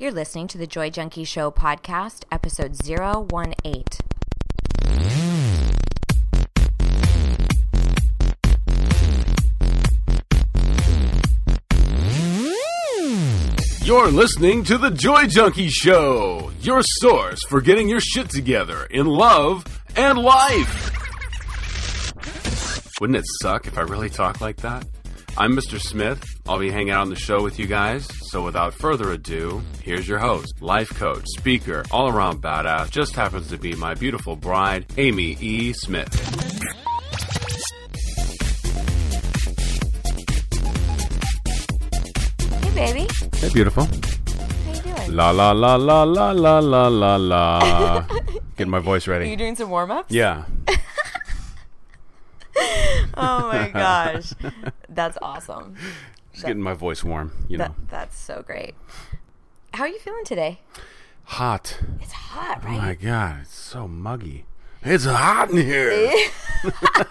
You're listening to the Joy Junkie Show podcast, episode 018. You're listening to the Joy Junkie Show, your source for getting your shit together in love and life. Wouldn't it suck if I really talked like that? I'm Mr. Smith. I'll be hanging out on the show with you guys. So without further ado, here's your host, life coach, speaker, all around badass, just happens to be my beautiful bride, Amy E. Smith. Hey, baby. Hey, beautiful. How you doing? La la la la la la la la la. Getting my voice ready. Are you doing some warm ups? Yeah. Oh my gosh. That's awesome. Just getting my voice warm, you know. That's so great. How are you feeling today? Hot. It's hot, right? Oh my god, it's so muggy. It's hot in here.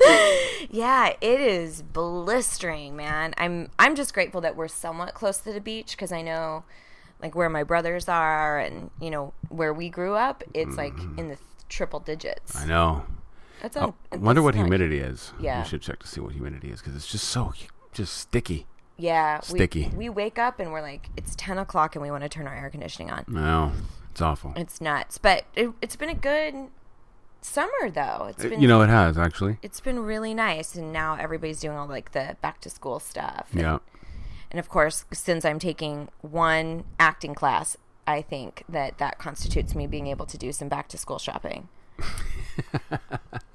Yeah, it is blistering, man. I'm I'm just grateful that we're somewhat close to the beach because I know like where my brothers are and you know where we grew up, it's like in the th- triple digits. Mm-hmm. I know. That's I wonder what humidity is. Yeah. We should check to see what humidity is because it's just so just sticky. Yeah, Sticky. We, we wake up and we're like, it's ten o'clock and we want to turn our air conditioning on. No, it's awful. It's nuts, but it, it's been a good summer though. It's been you know, it has actually. it's been really nice, and now everybody's doing all like the back to school stuff. And- Yeah. And of course, since I'm taking one acting class, I think that that constitutes me being able to do some back to school shopping.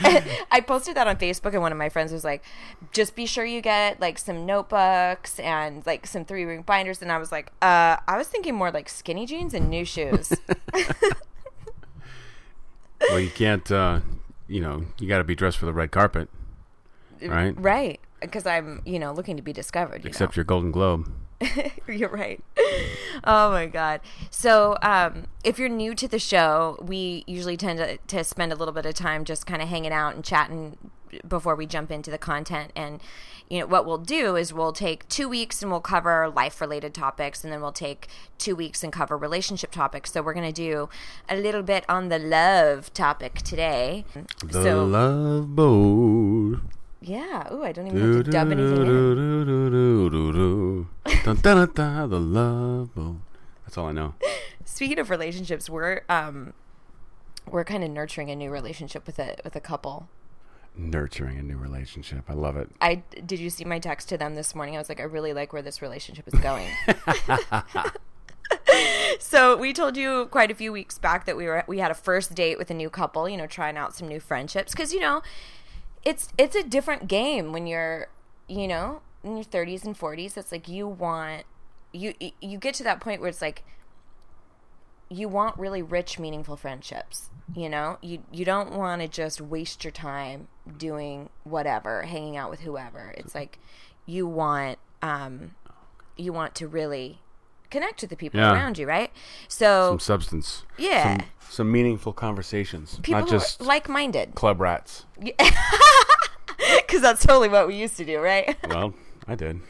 I posted that on Facebook, and one of my friends was like, "Just be sure you get like some notebooks and like some three ring binders." And I was like, "Uh, I was thinking more like skinny jeans and new shoes." Well, you can't. uh You know, you got to be dressed for the red carpet, right? right? Because I'm, you know, looking to be discovered. You Except know? your Golden Globe. You're right. Oh my god. So, um, if you're new to the show, we usually tend to, to spend a little bit of time just kind of hanging out and chatting before we jump into the content. And you know what we'll do is we'll take two weeks and we'll cover life related topics, and then we'll take two weeks and cover relationship topics. So we're gonna do a little bit on the love topic today. The so Love Boat. Yeah. Ooh, I don't even have to dub anything. Dun, dun, dun, The Love Boat. That's all I know. speaking of relationships, we're um we're kind of nurturing a new relationship with a with a couple. Nurturing a new relationship. I love it. I did you see my text to them this morning? I was like, I really like where this relationship is going. so we told you quite a few weeks back that we were we had a first date with a new couple. You know, trying out some new friendships because you know it's it's a different game when you're you know in your 30s and 40s. It's like you want you you get to that point where it's like you want really rich meaningful friendships you know you you don't want to just waste your time doing whatever hanging out with whoever it's like you want um you want to really connect with the people Yeah. around you right so Some substance. Yeah. Some, some meaningful conversations. people not just like-minded club rats. because that's totally what we used to do right Well, I did.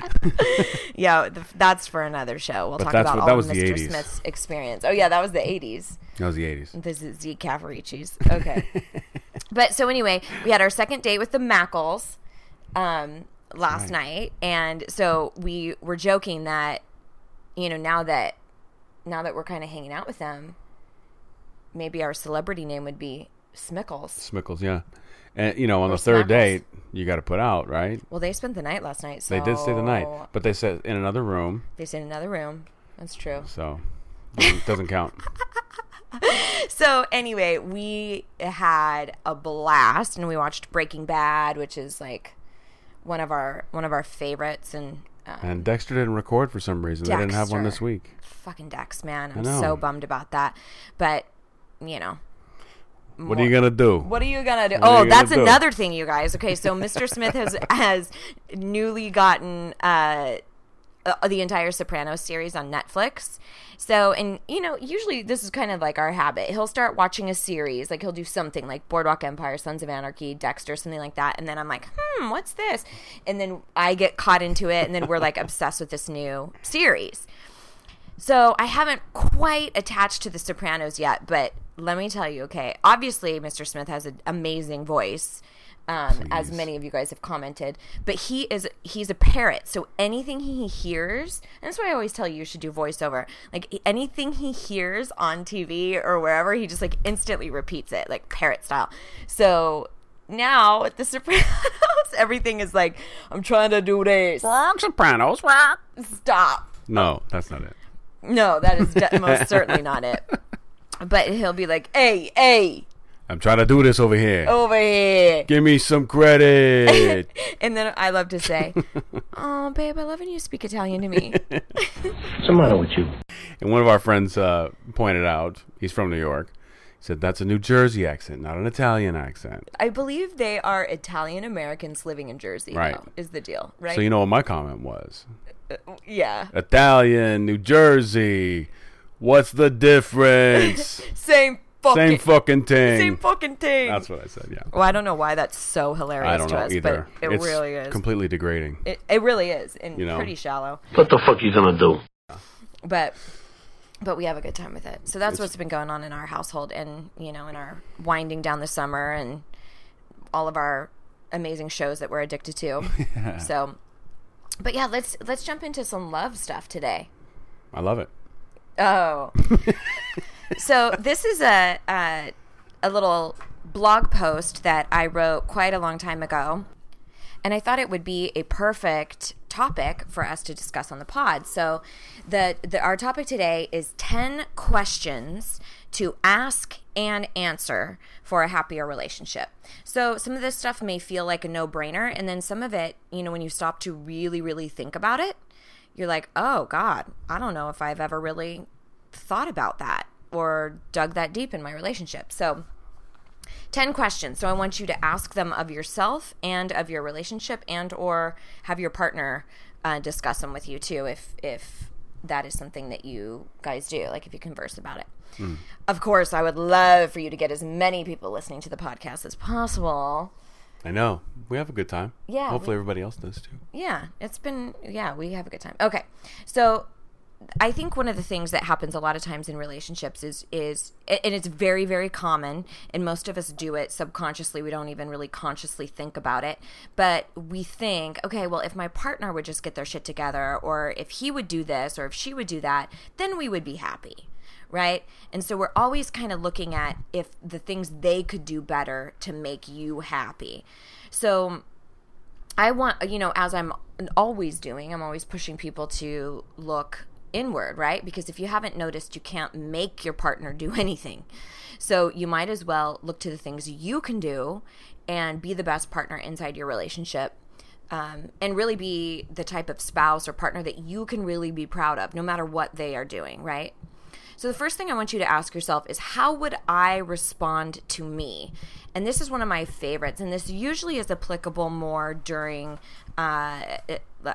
yeah th- that's for another show we'll But talk about what- all the mr 80s. smith's experience oh yeah that was the 80s That was the 80s. This is Z Cavaricci's. Okay. but so anyway, we had our second date with the Mackles um, last Right. night, and so we were joking that you know now that now that we're kind of hanging out with them, maybe our celebrity name would be Smickles. Smickles, yeah. And, you know, on Or the third Smackles. date, you got to put out, right? Well, they spent the night last night. So They did stay the night. But they said in another room, They stayed in another room. That's true. so it doesn't count. So anyway, we had a blast, and we watched Breaking Bad, which is like one of our one of our favorites, and. Um, And Dexter didn't record for some reason. They didn't have one this week. fucking Dex, man. I'm so bummed about that. But, you know. What are you going to do? What are you gonna do? What oh, that's gonna do? another thing, you guys. Okay, so Mr. Smith has has newly gotten uh, uh, the entire Sopranos series on Netflix. So, and you know, usually this is kind of like our habit. He'll start watching a series, like he'll do something like Boardwalk Empire, Sons of Anarchy, Dexter, something like that, and then I'm like, hmm, what's this? And then I get caught into it, and then we're like obsessed with this new series. So I haven't quite attached to The Sopranos yet, but let me tell you, okay, obviously Mr. Smith has an amazing voice. Um, as many of you guys have commented, but he is he's a parrot. So anything he hears, and that's why I always tell you you should do voiceover. Like anything he hears on TV or wherever, he just like instantly repeats it, like parrot style. So now with the Sopranos, everything is like, I'm trying to do this. Sopranos. Stop. No, that's not it. No, that is de- most certainly not it. But he'll be like, "Hey, hey, I'm trying to do this over here. over here," Give me some credit. and then I love to say, "Oh, babe, I love when you speak Italian to me." What's the matter with you? and one of our friends uh, pointed out, he's from New York. He said that's a New Jersey accent, not an Italian accent. I believe they are Italian Americans living in Jersey. Right. though, is the deal, right? So you know what my comment was? yeah, Italian, New Jersey. What's the difference? same fucking Same fucking thing. same fucking thing. That's what I said. Yeah. well, I don't know why that's so hilarious I don't to know us, either. but it it's really is. completely degrading. it, it really is, and You know? pretty shallow. What the fuck you gonna do? but but we have a good time with it. So that's what's been going on in our household, and you know, in our winding down the summer, and all of our amazing shows that we're addicted to. So, but yeah, let's let's jump into some love stuff today. I love it. Oh, so this is a, a a little blog post that I wrote quite a long time ago, and I thought it would be a perfect topic for us to discuss on the pod. So, the, the our topic today is ten questions to ask and answer for a happier relationship. So, some of this stuff may feel like a no brainer, and then some of it, you know, when you stop to really, really think about it, you're like, oh God, I don't know if I've ever really thought about that or dug that deep in my relationship. So, 10 questions. So I want you to ask them of yourself and of your relationship and or have your partner uh, discuss them with you too if if that is something that you guys do, like if you converse about it. Of course, I would love for you to get as many people listening to the podcast as possible. I know. We have a good time. Yeah, Hopefully we- everybody else does too. Yeah, it's been yeah, we have a good time. Okay. So I think one of the things that happens a lot of times in relationships is is and it's very very common and most of us do it subconsciously we don't even really consciously think about it but we think okay well if my partner would just get their shit together or if he would do this or if she would do that then we would be happy right? And so we're always kind of looking at if the things they could do better to make you happy. So I want, you know, as I'm always doing, I'm always pushing people to look inward, right? Because if you haven't noticed, you can't make your partner do anything. So you might as well look to the things you can do and be the best partner inside your relationship. Um, and really be the type of spouse or partner that you can really be proud of, no matter what they are doing, right? So the first thing I want you to ask yourself is how would I respond to me? And this is one of my favorites, and this usually is applicable more during uh,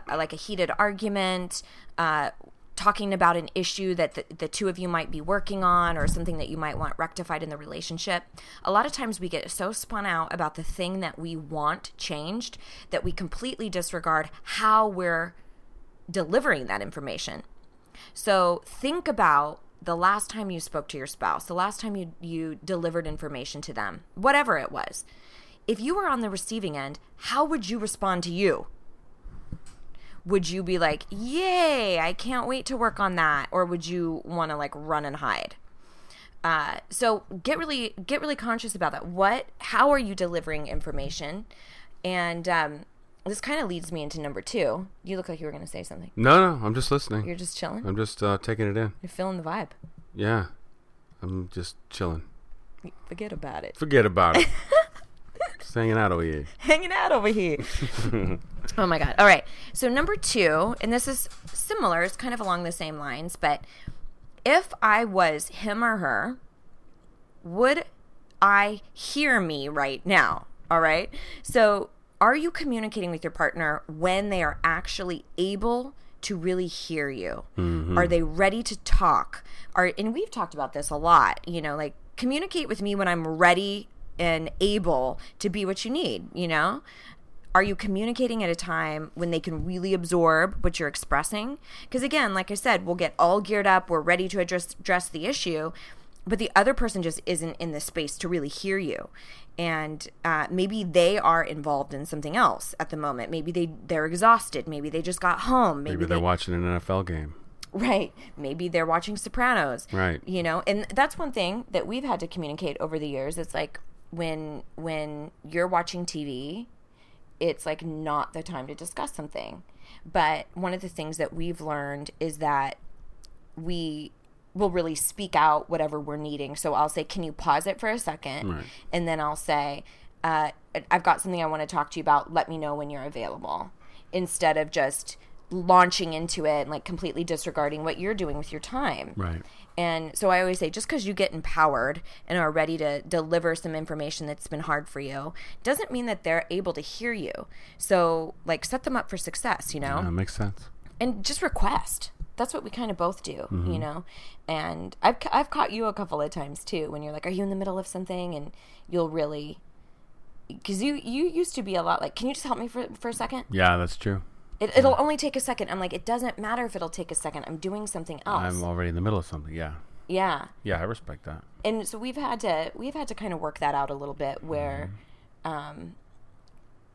like a heated argument, uh, talking about an issue that the, the two of you might be working on or something that you might want rectified in the relationship. A lot of times we get so spun out about the thing that we want changed that we completely disregard how we're delivering that information. So think about the last time you spoke to your spouse, the last time you, you delivered information to them, whatever it was. If you were on the receiving end, how would you respond to you? Would you be like, yay, I can't wait to work on that? Or would you want to like run and hide? Uh, so get really get really conscious about that. What how are you delivering information? And um, this kind of leads me into number two. You look like you were going to say something. No, no, I'm just listening. You're just chilling. I'm just uh, taking it in. You're feeling the vibe. Yeah. I'm just chilling. Forget about it. Forget about it. just hanging out over here. Hanging out over here. oh my god. All right. So number 2, and this is similar, it's kind of along the same lines, but if I was him or her, would I hear me right now? All right. So, are you communicating with your partner when they are actually able to really hear you? Mm-hmm. Are they ready to talk? Are and we've talked about this a lot, you know, like communicate with me when I'm ready and able to be what you need, you know? Are you communicating at a time when they can really absorb what you're expressing? Because again, like I said, we'll get all geared up, we're ready to address address the issue, but the other person just isn't in the space to really hear you and uh, maybe they are involved in something else at the moment maybe they they're exhausted maybe they just got home maybe, Maybe they're they, watching an NFL game. right maybe they're watching sopranos Right. you know and that's one thing that we've had to communicate over the years it's like when when you're watching tv it's like not the time to discuss something but one of the things that we've learned is that we will really speak out whatever we're needing. So I'll say, "Can you pause it for a second? Right. And then I'll say, uh, "I've got something I want to talk to you about. Let me know when you're available." Instead of just launching into it and like completely disregarding what you're doing with your time. Right. And so I always say, just because you get empowered and are ready to deliver some information that's been hard for you, doesn't mean that they're able to hear you. So, like, set them up for success, you know? That makes sense. and just request. That's what we kind of both do, Mm-hmm. you know. And I've I've caught you a couple of times too when you're like, "Are you in the middle of something?" and you'll really because you you used to be a lot like, "Can you just help me for for a second? Yeah, that's true. It, it'll only take a second. I'm like, "It doesn't matter if it'll take a second. I'm doing something else." I'm already in the middle of something. Yeah. yeah, Yeah, I respect that. and so we've had to we've had to kind of work that out a little bit where um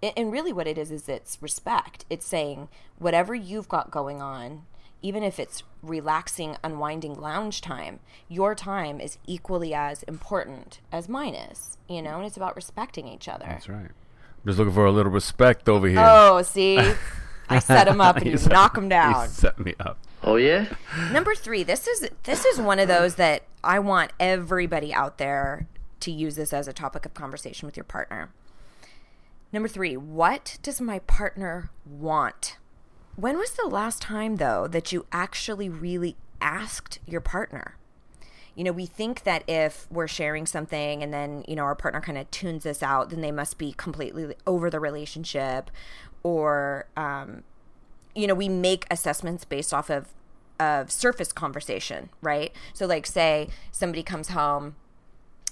a- and really what it is is it's respect it's saying whatever you've got going on even if it's relaxing unwinding lounge time your time is equally as important as mine is you know and it's about respecting each other That's right. I'm just looking for a little respect over here. oh see i set him up and He you set- knock him down He set me up. Oh, yeah? Number three, this is this is one of those that I want everybody out there to use this as a topic of conversation with your partner. Number three, what does my partner want? When was the last time though that you actually really asked your partner? You know, we think that if we're sharing something and then, you know, our partner kind of tunes us out, then they must be completely over the relationship or um, you know we make assessments based off of of surface conversation right? So like say somebody comes home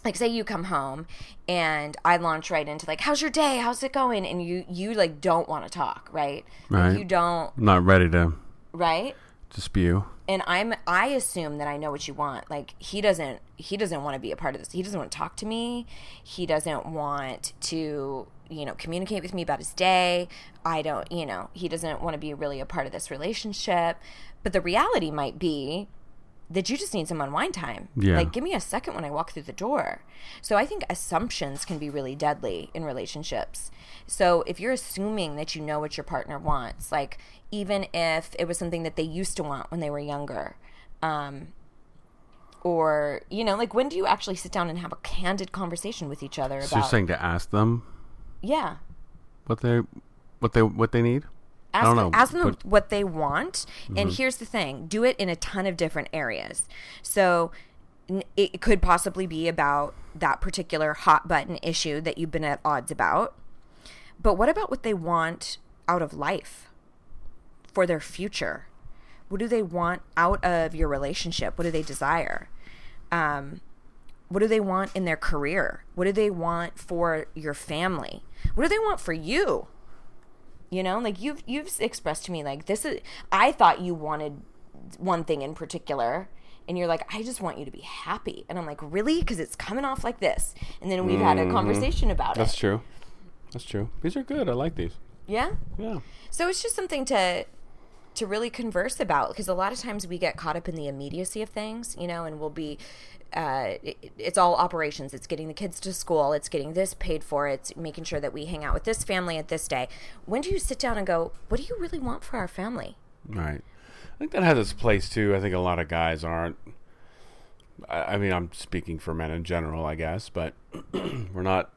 like say you come home and i launch right into like how's your day? How's it going? And you you like don't want to talk right? Like, you don't I'm not ready to right to spew. and i'm i assume that i know what you want. Like he doesn't he doesn't want to be a part of this. He doesn't want to talk to me. He doesn't want to you know communicate with me about his day. I don't you know he doesn't want to be really a part of this relationship. But the reality might be that you just need some unwind time. Yeah. like give me a second when i walk through the door. So i think assumptions can be really deadly in relationships. So if you're assuming that you know what your partner wants like even if it was something that they used to want when they were younger um, or you know like when do you actually sit down and have a candid conversation with each other So about you're saying to ask them? Yeah. What they what they what they need? Ask them, know, ask them what they want and here's the thing do it in a ton of different areas. So it could possibly be about that particular hot button issue that you've been at odds about but what about what they want out of life for their future? What do they want out of your relationship? What do they desire? Um, what do they want in their career? What do they want for your family? What do they want for you you know like you've you've expressed to me like this is i thought you wanted one thing in particular and you're like i just want you to be happy and i'm like really because it's coming off like this and then we've had a mm-hmm. conversation about it. That's true. That's true. These are good. I like these. yeah Yeah. so it's just something to to really converse about because a lot of times we get caught up in the immediacy of things, you know, and we'll be uh, it, it's all operations. It's getting the kids to school. It's getting this paid for. It's making sure that we hang out with this family at this day. When do you sit down and go, "What do you really want for our family?" Right. I think that has its place too. I think a lot of guys aren't. I, I mean, I'm speaking for men in general, I guess, but we're not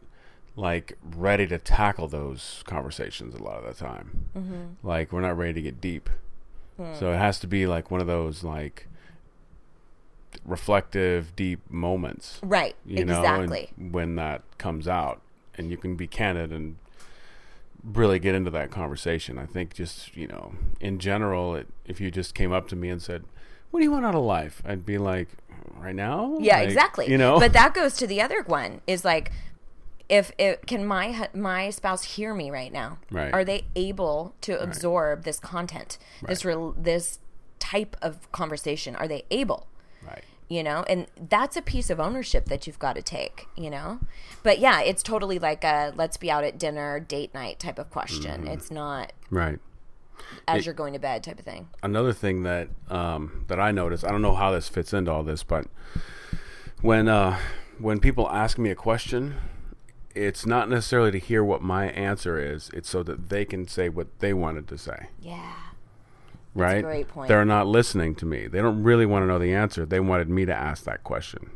like ready to tackle those conversations a lot of the time. Mm-hmm. Like we're not ready to get deep. Hmm. So it has to be like one of those like reflective, deep moments. Right. You exactly. know, when that comes out, and you can be candid and really get into that conversation. I think just you know, in general, it, if you just came up to me and said, "What do you want out of life?" I'd be like, "Right now." Yeah, Like, exactly. You know, but that goes to the other one is like, if it can my my spouse hear me right now? Right. Are they able to absorb this content, this rel this type of conversation? Are they able? right. you know and that's a piece of ownership that you've got to take you know but yeah it's totally like a let's be out at dinner date night type of question it's not Right. as It- you're going to bed type of thing another thing that um, that I noticed, I don't know how this fits into all this, but when uh, when people ask me a question, it's not necessarily to hear what my answer is. It's so that they can say what they wanted to say. yeah Right? great point. They're not listening to me. They don't really want to know the answer. They wanted me to ask that question.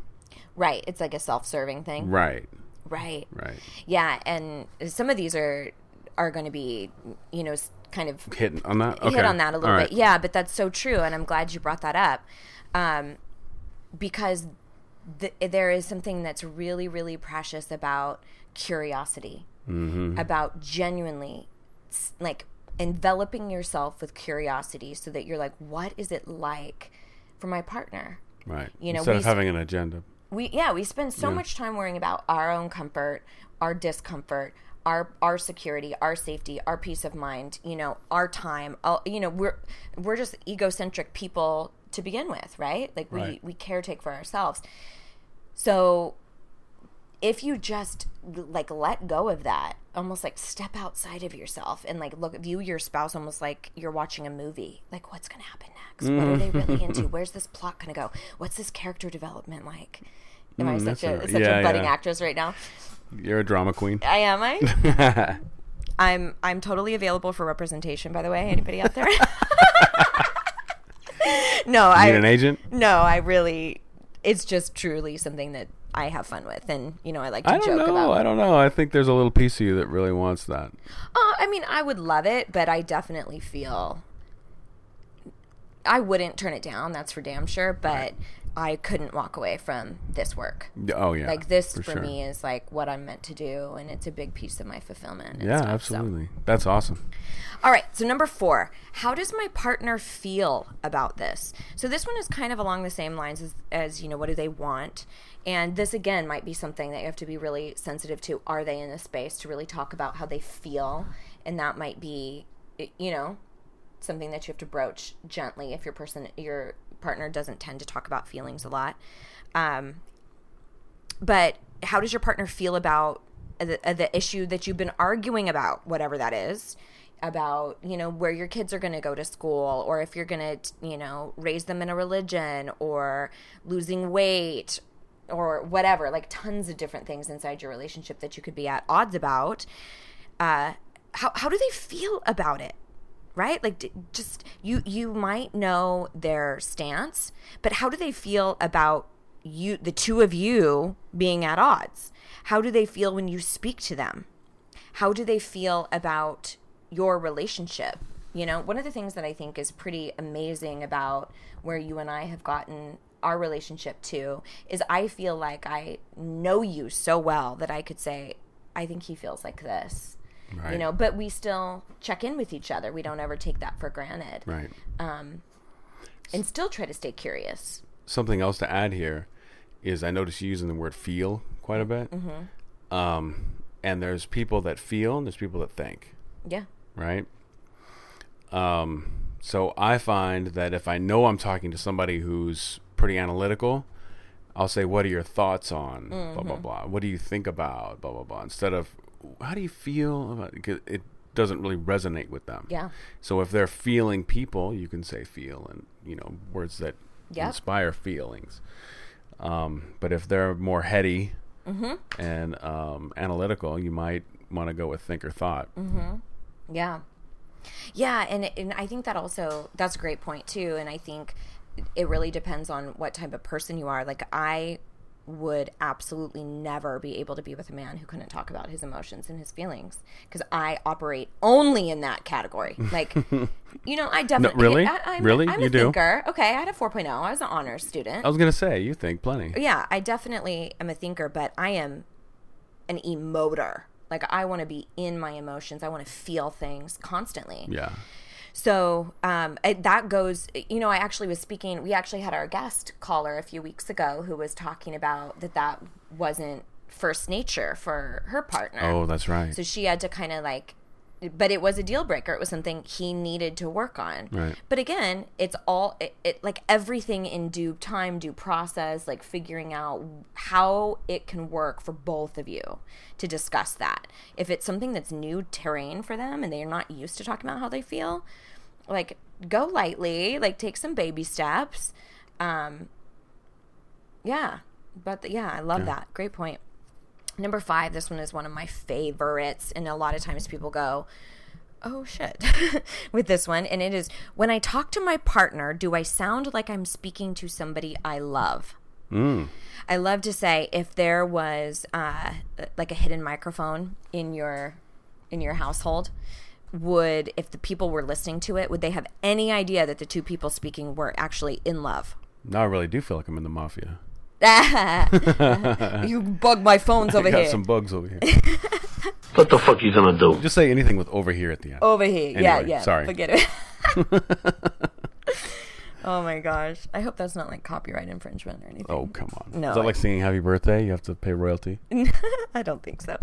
right it's like a self-serving thing Right. right Right. yeah and some of these are are going to be you know kind of Hitting on that. Okay. hit on that a little right. bit. Yeah, but that's so true, and I'm glad you brought that up, um, because th- there is something that's really, really precious about curiosity, Mm-hmm. about genuinely, like enveloping yourself with curiosity, so that you're like, what is it like for my partner? Right. you know, Instead of having an agenda. we yeah we spend so Yeah. much time worrying about our own comfort our discomfort our our security our safety our peace of mind you know our time all, you know we're we're just egocentric people to begin with right like we Right. we caretake for ourselves so if you just like let go of that almost like step outside of yourself and like look view your spouse almost like you're watching a movie. Like what's going to happen next? What are they really into? Where's this plot going to go? What's this character development like? Am i Mm, such a a- such yeah, a budding yeah. actress right now? You're a drama queen. i am i? I'm i'm totally available for representation by the way. Anybody out there? No i Need an agent? no i really it's just truly something that i have fun with and you know i like to I don't joke know. about I don't know. I think there's a little piece of you that really wants that. Oh, I mean, I would love it, but I definitely feel I wouldn't turn it down. That's for damn sure. But I couldn't walk away from this work. Oh yeah. Like this for, sure. me is like what I'm meant to do, and it's a big piece of my fulfillment. Yeah, stuff, so. absolutely. That's awesome. All right, so number four, how does my partner feel about this? So this one is kind of along the same lines as, as you know, what do they want? And this again might be something that you have to be really sensitive to. Are they in a space to really talk about how they feel? And that might be, you know, something that you have to broach gently if your person, your partner doesn't tend to talk about feelings a lot. Um, but how does your partner feel about the, uh, the issue that you've been arguing about, whatever that is? About, you know, where your kids are going to go to school, or if you're going to, you know, raise them in a religion, or losing weight, or whatever. Like tons of different things inside your relationship that you could be at odds about. Uh, how, how do they feel about it? Right? Like just you you might know their stance but how do they feel about you the two of you being at odds? How do they feel when you speak to them? How do they feel about your relationship? You know one of the things that i think is pretty amazing about where you and i have gotten our relationship to is i feel like i know you so well that i could say i think he feels like this you know but we still check in with each other we don't ever take that for granted Right. and still try to stay curious Something else to add here is I notice you using the word feel quite a bit. Mm-hmm. Um, and there's people that feel and there's people that think, yeah right? Um, so I find that if I know I'm talking to somebody who's pretty analytical, I'll say, "What are your thoughts on blah Mm-hmm. blah blah? What do you think about blah blah blah?" Instead of, "How do you feel?" about Because it doesn't really resonate with them. yeah So if they're feeling people, you can say feel and you know words that Yep. inspire feelings. Um, but if they're more heady Mm-hmm. and um, analytical, you might want to go with think or thought. Mm-hmm. Yeah. Yeah, and and I think that also that's a great point too and I think it really depends on what type of person you are. Like I would absolutely never be able to be with a man who couldn't talk about his emotions and his feelings because I operate only in that category. Like, you know, I definitely really? I, I'm, Really? I'm You a do? thinker. Okay, I had a 4.0. I was an honors student. I was gonna say you think plenty. yeah, I definitely am a thinker, but I am an emoter. Like I want to be in my emotions. I want to feel things constantly. Yeah. So um, it, that goes, you know, I actually was speaking, we actually had our guest caller a few weeks ago who was talking about that that wasn't first nature for her partner. Oh, that's right. So she had to kind of like, but it was a deal breaker. It was something he needed to work on. Right. But again, it's all, it, it like everything in due time, due process, like figuring out how it can work for both of you to discuss that. If it's something that's new terrain for them and they're not used to talking about how they feel, like go lightly, like take some baby steps. Um, yeah, but the, yeah, I love that. Great point. Number five, this one is one of my favorites, and a lot of times people go, "Oh shit," with this one, and it is when I talk to my partner, do I sound like I'm speaking to somebody I love? I love to say if there was uh, like a hidden microphone in your in your household, would if the people were listening to it, would they have any idea that the two people speaking were actually in love? Now I really do feel like I'm in the mafia. you bug my phones over I got here. some bugs over here. What the fuck you gonna do? Just say anything with over here at the end. over here. yeah, Anyway, yeah. sorry. Forget it. oh my gosh. I hope that's not like copyright infringement or anything. Oh, come on. No, Is that I- like singing happy birthday? You have to pay royalty? I don't think so.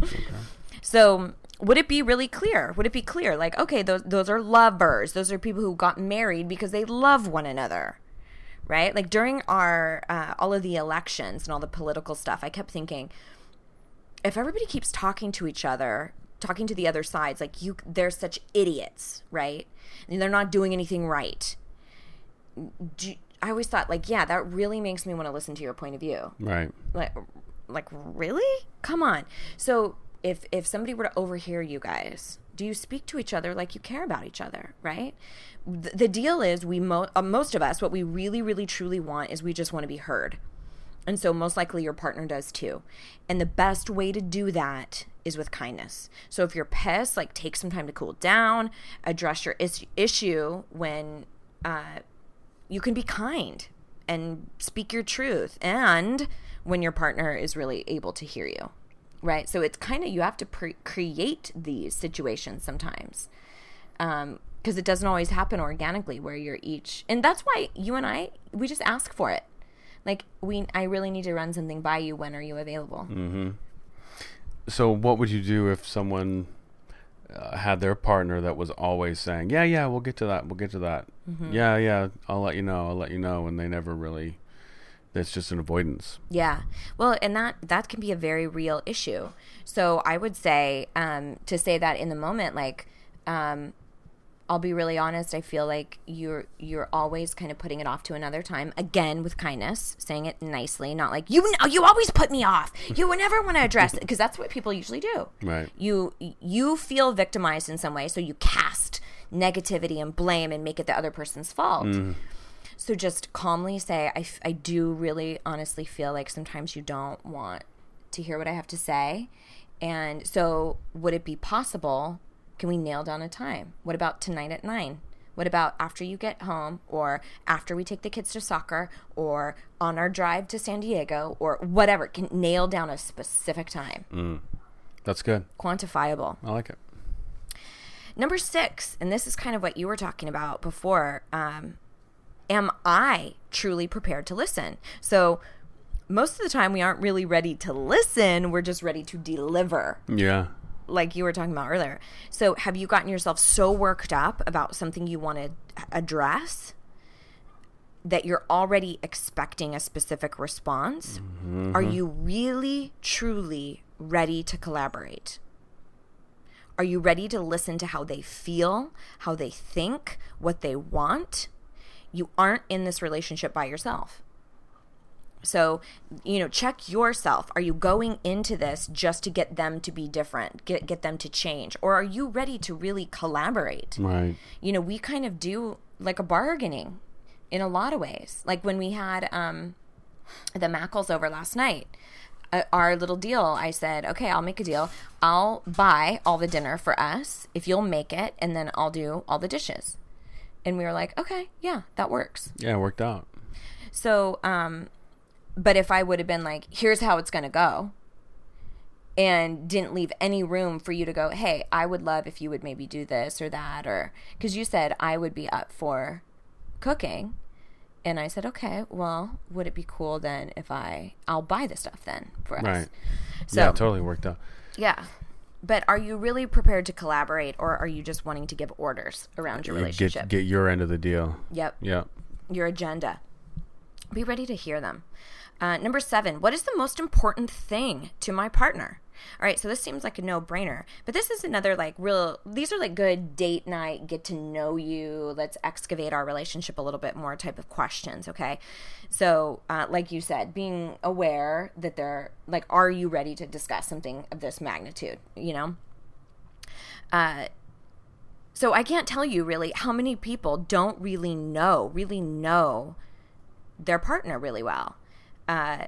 So, would it be really clear? Would it be clear? Like, okay, those those are lovers. Those are people who got married because they love one another, right? Like during our uh, all of the elections and all the political stuff, I kept thinking, if everybody keeps talking to each other, talking to the other sides, like you, they're such idiots, right? And they're not doing anything right. Do, I always thought, like, yeah, that really makes me want to listen to your point of view Right. like like really come on so if if somebody were to overhear you guys do you speak to each other like you care about each other right? The, the deal is we mo- uh, most of us what we really really truly want is we just want to be heard. And so most likely your partner does too. And the best way to do that is with kindness. So if you're pissed like take some time to cool down address your is- issue when uh, you can be kind and speak your truth and when your partner is really able to hear you right so it's kind of you have to pre- create these situations sometimes because it doesn't always happen organically where you're each and that's why you and i we just ask for it like we i really need to run something by you when are you available So, what would you do if someone uh, had their partner that was always saying, "Yeah, yeah, we'll get to that. We'll get to that. Mm-hmm. Yeah, yeah, I'll let you know. I'll let you know," and they never really. That's just an avoidance. Yeah. Well, and that that can be a very real issue. So I would say um, to say that in the moment, like um, I'll be really honest. I feel like you're you're always kind of putting it off to another time. Again, with kindness, saying it nicely, not like you know you always put me off. You would never want to address it because that's what people usually do. Right. You you feel victimized in some way, so you cast negativity and blame and make it the other person's fault. So just calmly say, I, f- I do really honestly feel like sometimes you don't want to hear what I have to say. And so, would it be possible? Can we nail down a time? What about tonight at nine? What about after you get home, or after we take the kids to soccer, or on our drive to San Diego, or whatever? Can nail down a specific time, That's good. quantifiable. I like it. Number six, and this is kind of what you were talking about before. Um, am I truly prepared to listen? So, most of the time, we aren't really ready to listen. We're just ready to deliver, Yeah. like you were talking about earlier. So, have you gotten yourself so worked up about something you want to address that you're already expecting a specific response? Mm-hmm. Are you really, truly ready to collaborate? Are you ready to listen to how they feel, how they think, what they want? You aren't in this relationship by yourself. So, you know, check yourself. Are you going into this just to get them to be different, get get them to change, or are you ready to really collaborate? Right. you know, we kind of do like a bargaining in a lot of ways. Like when we had um, the Mackles over last night, uh, our little deal, I said, okay, I'll make a deal. I'll buy all the dinner for us if you'll make it, and then I'll do all the dishes. And we were like, okay, yeah, that works. Yeah, it worked out. So, um, but if I would have been like, here's how it's going to go, and didn't leave any room for you to go, hey, I would love if you would maybe do this or that, or because you said I would be up for cooking. And I said, okay, well, would it be cool then if I, I'll buy the stuff then for us. Right. So, yeah, it totally worked out. yeah. But are you really prepared to collaborate or are you just wanting to give orders around your relationship? Get get your end of the deal. yep. Yep. Your agenda. Be ready to hear them. Uh, number seven, what is the most important thing to my partner? All right, so this seems like a no brainer, but this is another like real, these are like good date night, get to know you, let's excavate our relationship a little bit more type of questions, okay? So, uh, like you said, being aware that they're like, are you ready to discuss something of this magnitude, you know? Uh, so I can't tell you really how many people don't really know, really know their partner really well. Uh,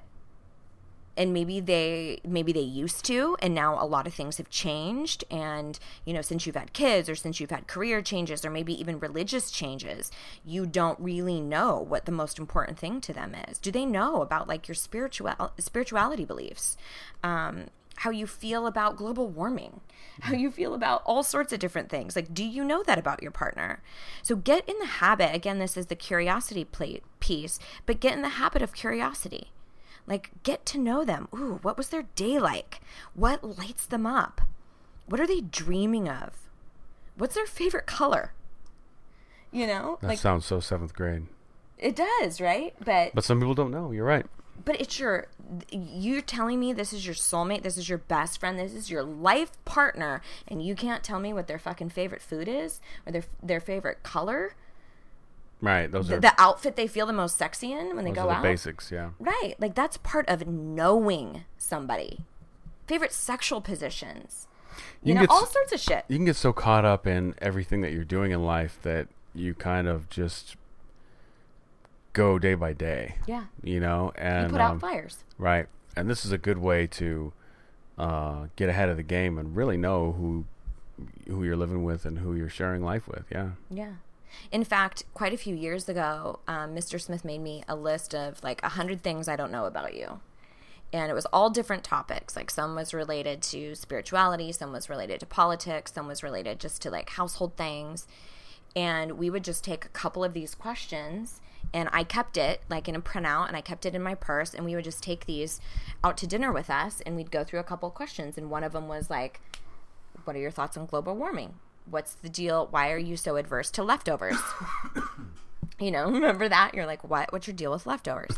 and maybe they maybe they used to and now a lot of things have changed and you know since you've had kids or since you've had career changes or maybe even religious changes you don't really know what the most important thing to them is do they know about like your spiritual spirituality beliefs um, how you feel about global warming, how you feel about all sorts of different things. Like, do you know that about your partner? So get in the habit. Again, this is the curiosity plate piece, but get in the habit of curiosity. Like, get to know them. Ooh, what was their day like? What lights them up? What are they dreaming of? What's their favorite color? You know, That like sounds so seventh grade. it does, right? But But some people don't know. You're right. but it's your you're telling me this is your soulmate this is your best friend this is your life partner and you can't tell me what their fucking favorite food is or their their favorite color Right. Those the, are the outfit they feel the most sexy in when they go the out basics. Yeah. right like that's part of knowing somebody favorite sexual positions you, You know get all sorts of shit You can get so caught up in everything that you're doing in life that you kind of just go day by day. yeah You know, and you put out um, fires Right. And this is a good way to uh, get ahead of the game and really know who who you're living with and who you're sharing life with. Yeah. Yeah. In fact, quite a few years ago, um, Mr. Smith made me a list of like a hundred things I don't know about you. And it was all different topics. Like some was related to spirituality, some was related to politics, some was related just to like household things. And we would just take a couple of these questions and I kept it like in a printout and I kept it in my purse and we would just take these out to dinner with us and we'd go through a couple of questions and one of them was like what are your thoughts on global warming? What's the deal? Why are you so adverse to leftovers? you know, remember that? You're like, what? What's your deal with leftovers?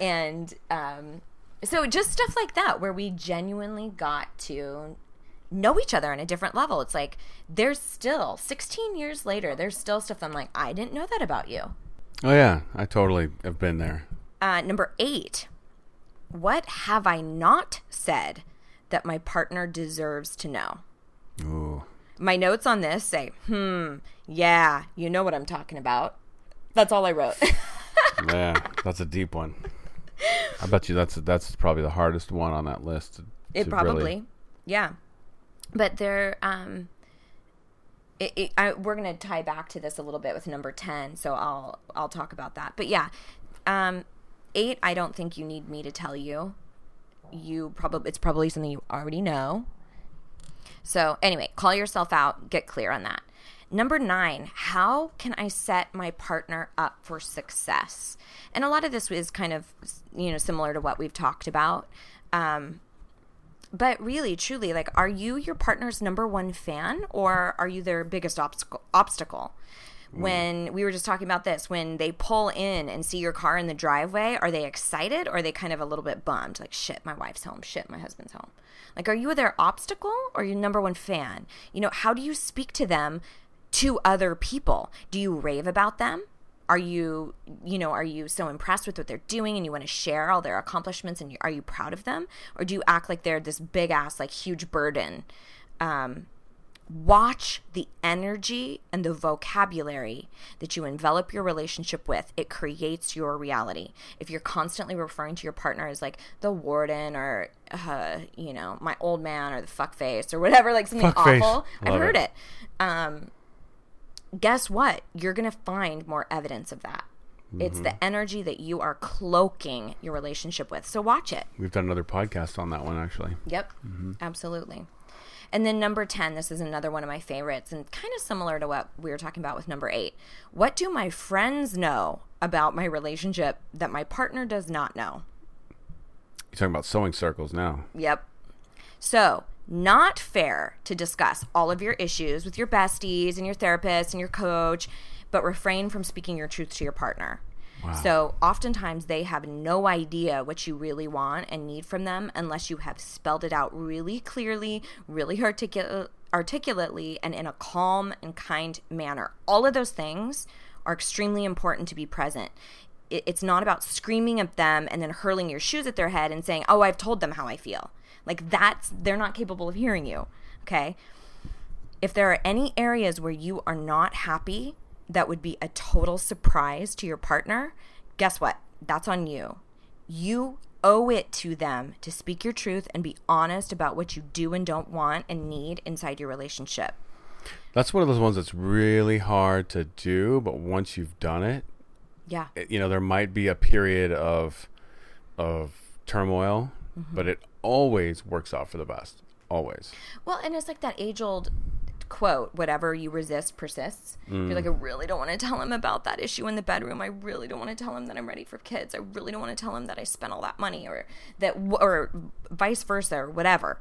and um, so just stuff like that, where we genuinely got to know each other on a different level. It's like there's still 16 years later, there's still stuff I'm like, I didn't know that about you. Oh yeah, I totally have been there. Uh, number eight, what have I not said that my partner deserves to know? Ooh. My notes on this say, hmm, yeah, you know what I'm talking about. That's all I wrote. Yeah, that's a deep one. I bet you that's that's probably the hardest one on that list. to- it to probably, really- yeah. But there, um, it, it, I, we're gonna tie back to this a little bit with number ten, so I'll I'll talk about that. But yeah, um, eight. I don't think you need me to tell you. You probably it's probably something you already know. So anyway, call yourself out. Get clear on that. Number nine, how can I set my partner up for success? And a lot of this is kind of, you know, similar to what we've talked about. Um, but really, truly, like, are you your partner's number one fan or are you their biggest obstacle? obstacle? When we were just talking about this, when they pull in and see your car in the driveway, are they excited or are they kind of a little bit bummed? Like, shit, my wife's home. Shit, my husband's home. Like, are you their obstacle or your number one fan? You know, how do you speak to them to other people? Do you rave about them? Are you, you know, are you so impressed with what they're doing and you want to share all their accomplishments and you, are you proud of them? Or do you act like they're this big ass, like huge burden? Um, watch the energy and the vocabulary that you envelop your relationship with. It creates your reality. If you're constantly referring to your partner as like the warden or, uh, you know, my old man or the fuck face or whatever, like something Fuckface. awful, I've heard it. it. Um, guess what? You're going to find more evidence of that. It's the energy that you are cloaking your relationship with. So watch it. We've done another podcast on that one actually. Yep, absolutely. And then number 10, this is another one of my favorites and kind of similar to what we were talking about with number 8. What do my friends know about my relationship that my partner does not know? You're talking about sewing circles now. Yep. So, not fair to discuss all of your issues with your besties and your therapist and your coach, but refrain from speaking your truth to your partner. So, oftentimes they have no idea what you really want and need from them unless you have spelled it out really clearly, really articul- articulately, and in a calm and kind manner. All of those things are extremely important to be present. It- It's not about screaming at them and then hurling your shoes at their head and saying, Oh, I've told them how I feel. Like, that's, they're not capable of hearing you. Okay if there are any areas where you are not happy that would be a total surprise to your partner, guess what? That's on you. You owe it to them to speak your truth and be honest about what you do and don't want and need inside your relationship. That's one of those ones that's really hard to do, but once you've done it, Yeah. it- you know, there might be a period of of turmoil, Mm-hmm. but it always works out for the best. Always. Well, and it's like that age old quote whatever you resist persists. If You're mm. like, I really don't want to tell him about that issue in the bedroom. I really don't want to tell him that I'm ready for kids. I really don't want to tell him that I spent all that money or that, or vice versa, or whatever.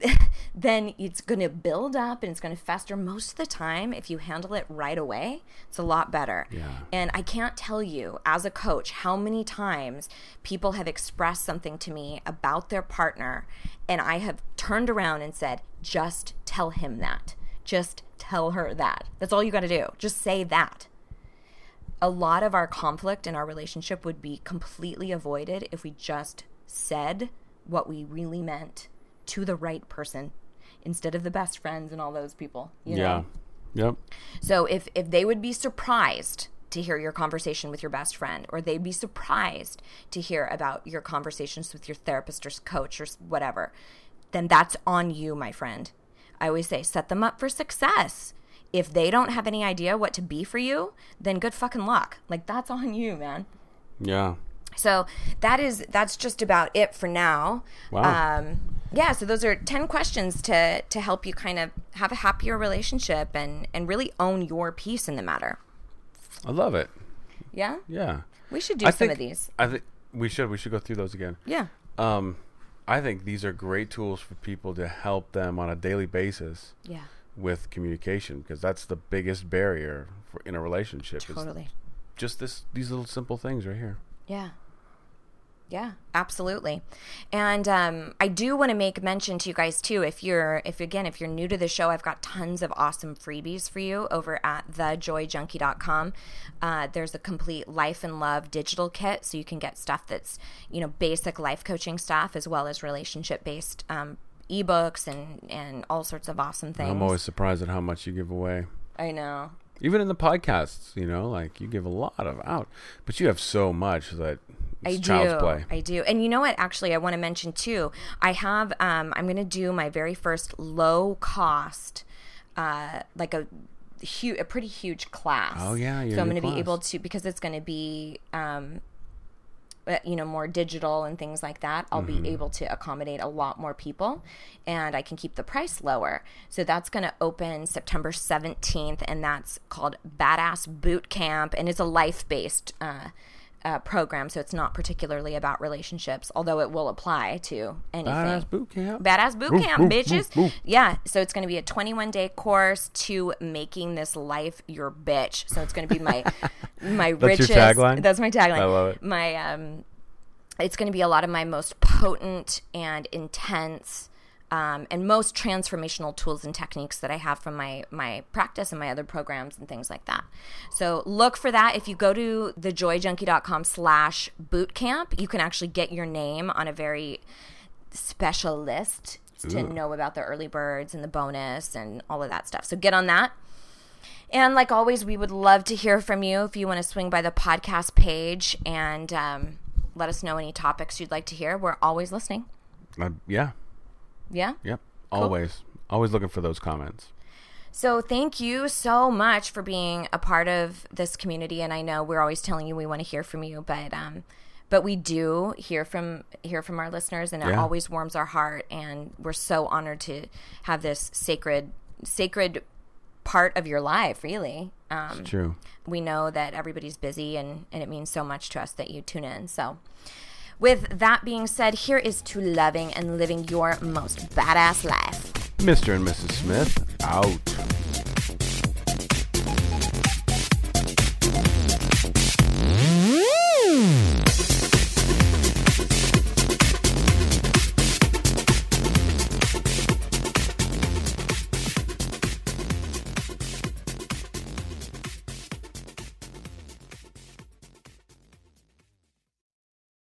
then it's going to build up and it's going to fester most of the time if you handle it right away. It's a lot better. Yeah. and i can't tell you as a coach how many times people have expressed something to me about their partner and i have turned around and said just tell him that. Just tell her that. That's all you got to do. Just say that. A lot of our conflict in our relationship would be completely avoided if we just said what we really meant to the right person instead of the best friends and all those people. You yeah. Know? Yep. So if if they would be surprised to hear your conversation with your best friend, or they'd be surprised to hear about your conversations with your therapist or coach or whatever, then that's on you, my friend. I always say set them up for success. If they don't have any idea what to be for you, then good fucking luck. Like that's on you, man. Yeah. So that is that's just about it for now. Wow. Um, yeah, so those are ten questions to to help you kind of have a happier relationship and and really own your piece in the matter. I love it. Yeah, Yeah. we should do I some think, of these. I think we should. We should go through those again. Yeah, Um, I think these are great tools for people to help them on a daily basis yeah, with communication because that's the biggest barrier for, in a relationship. totally. Just this, these little simple things right here. Yeah. Yeah, absolutely. And um, I do want to make mention to you guys too. If you're, if again, if you're new to the show, I've got tons of awesome freebies for you over at thejoyjunkie.com. Uh, there's a complete life and love digital kit, so you can get stuff that's you know basic life coaching stuff as well as relationship based um, ebooks and and all sorts of awesome things. I'm always surprised at how much you give away. I know. Even in the podcasts, you know, like you give a lot of out, but you have so much that it's I child's do. play. I do. And you know what? Actually, I want to mention too. I have. Um, I'm going to do my very first low cost, uh, like a huge, a pretty huge class. Oh, yeah, So I'm going to be able to because it's going to be. Um, uh, you know more digital and things like that i'll Mm-hmm. be able to accommodate a lot more people and i can keep the price lower so that's going to open september 17th and that's called badass boot camp and it's a life-based uh, uh, program so it's not particularly about relationships although it will apply to anything Badass boot camp. Badass boot camp, bitches. Yeah, so it's going to be a 21 day course to making this life your bitch. So it's going to be my my That's your richest. tagline? That's my tagline. I love it. My um, it's going to be a lot of my most potent and intense. Um, and most transformational tools and techniques that I have from my my practice and my other programs and things like that. So look for that. If you go to thejoyjunkie.com slash bootcamp, you can actually get your name on a very special list to know about the early birds and the bonus and all of that stuff. So get on that. And like always, we would love to hear from you if you want to swing by the podcast page and um, let us know any topics you'd like to hear. We're always listening. Uh, yeah. Yeah. Yep. Always. Always looking for those comments. So thank you so much for being a part of this community. And I know we're always telling you we want to hear from you, but um, but we do hear from hear from our listeners, and it Yeah. always warms our heart. And we're so honored to have this sacred sacred part of your life. Really, um, True. we know that everybody's busy, and and it means so much to us that you tune in. So. With that being said, here is to loving and living your most badass life. Mr. and Mrs. Smith out.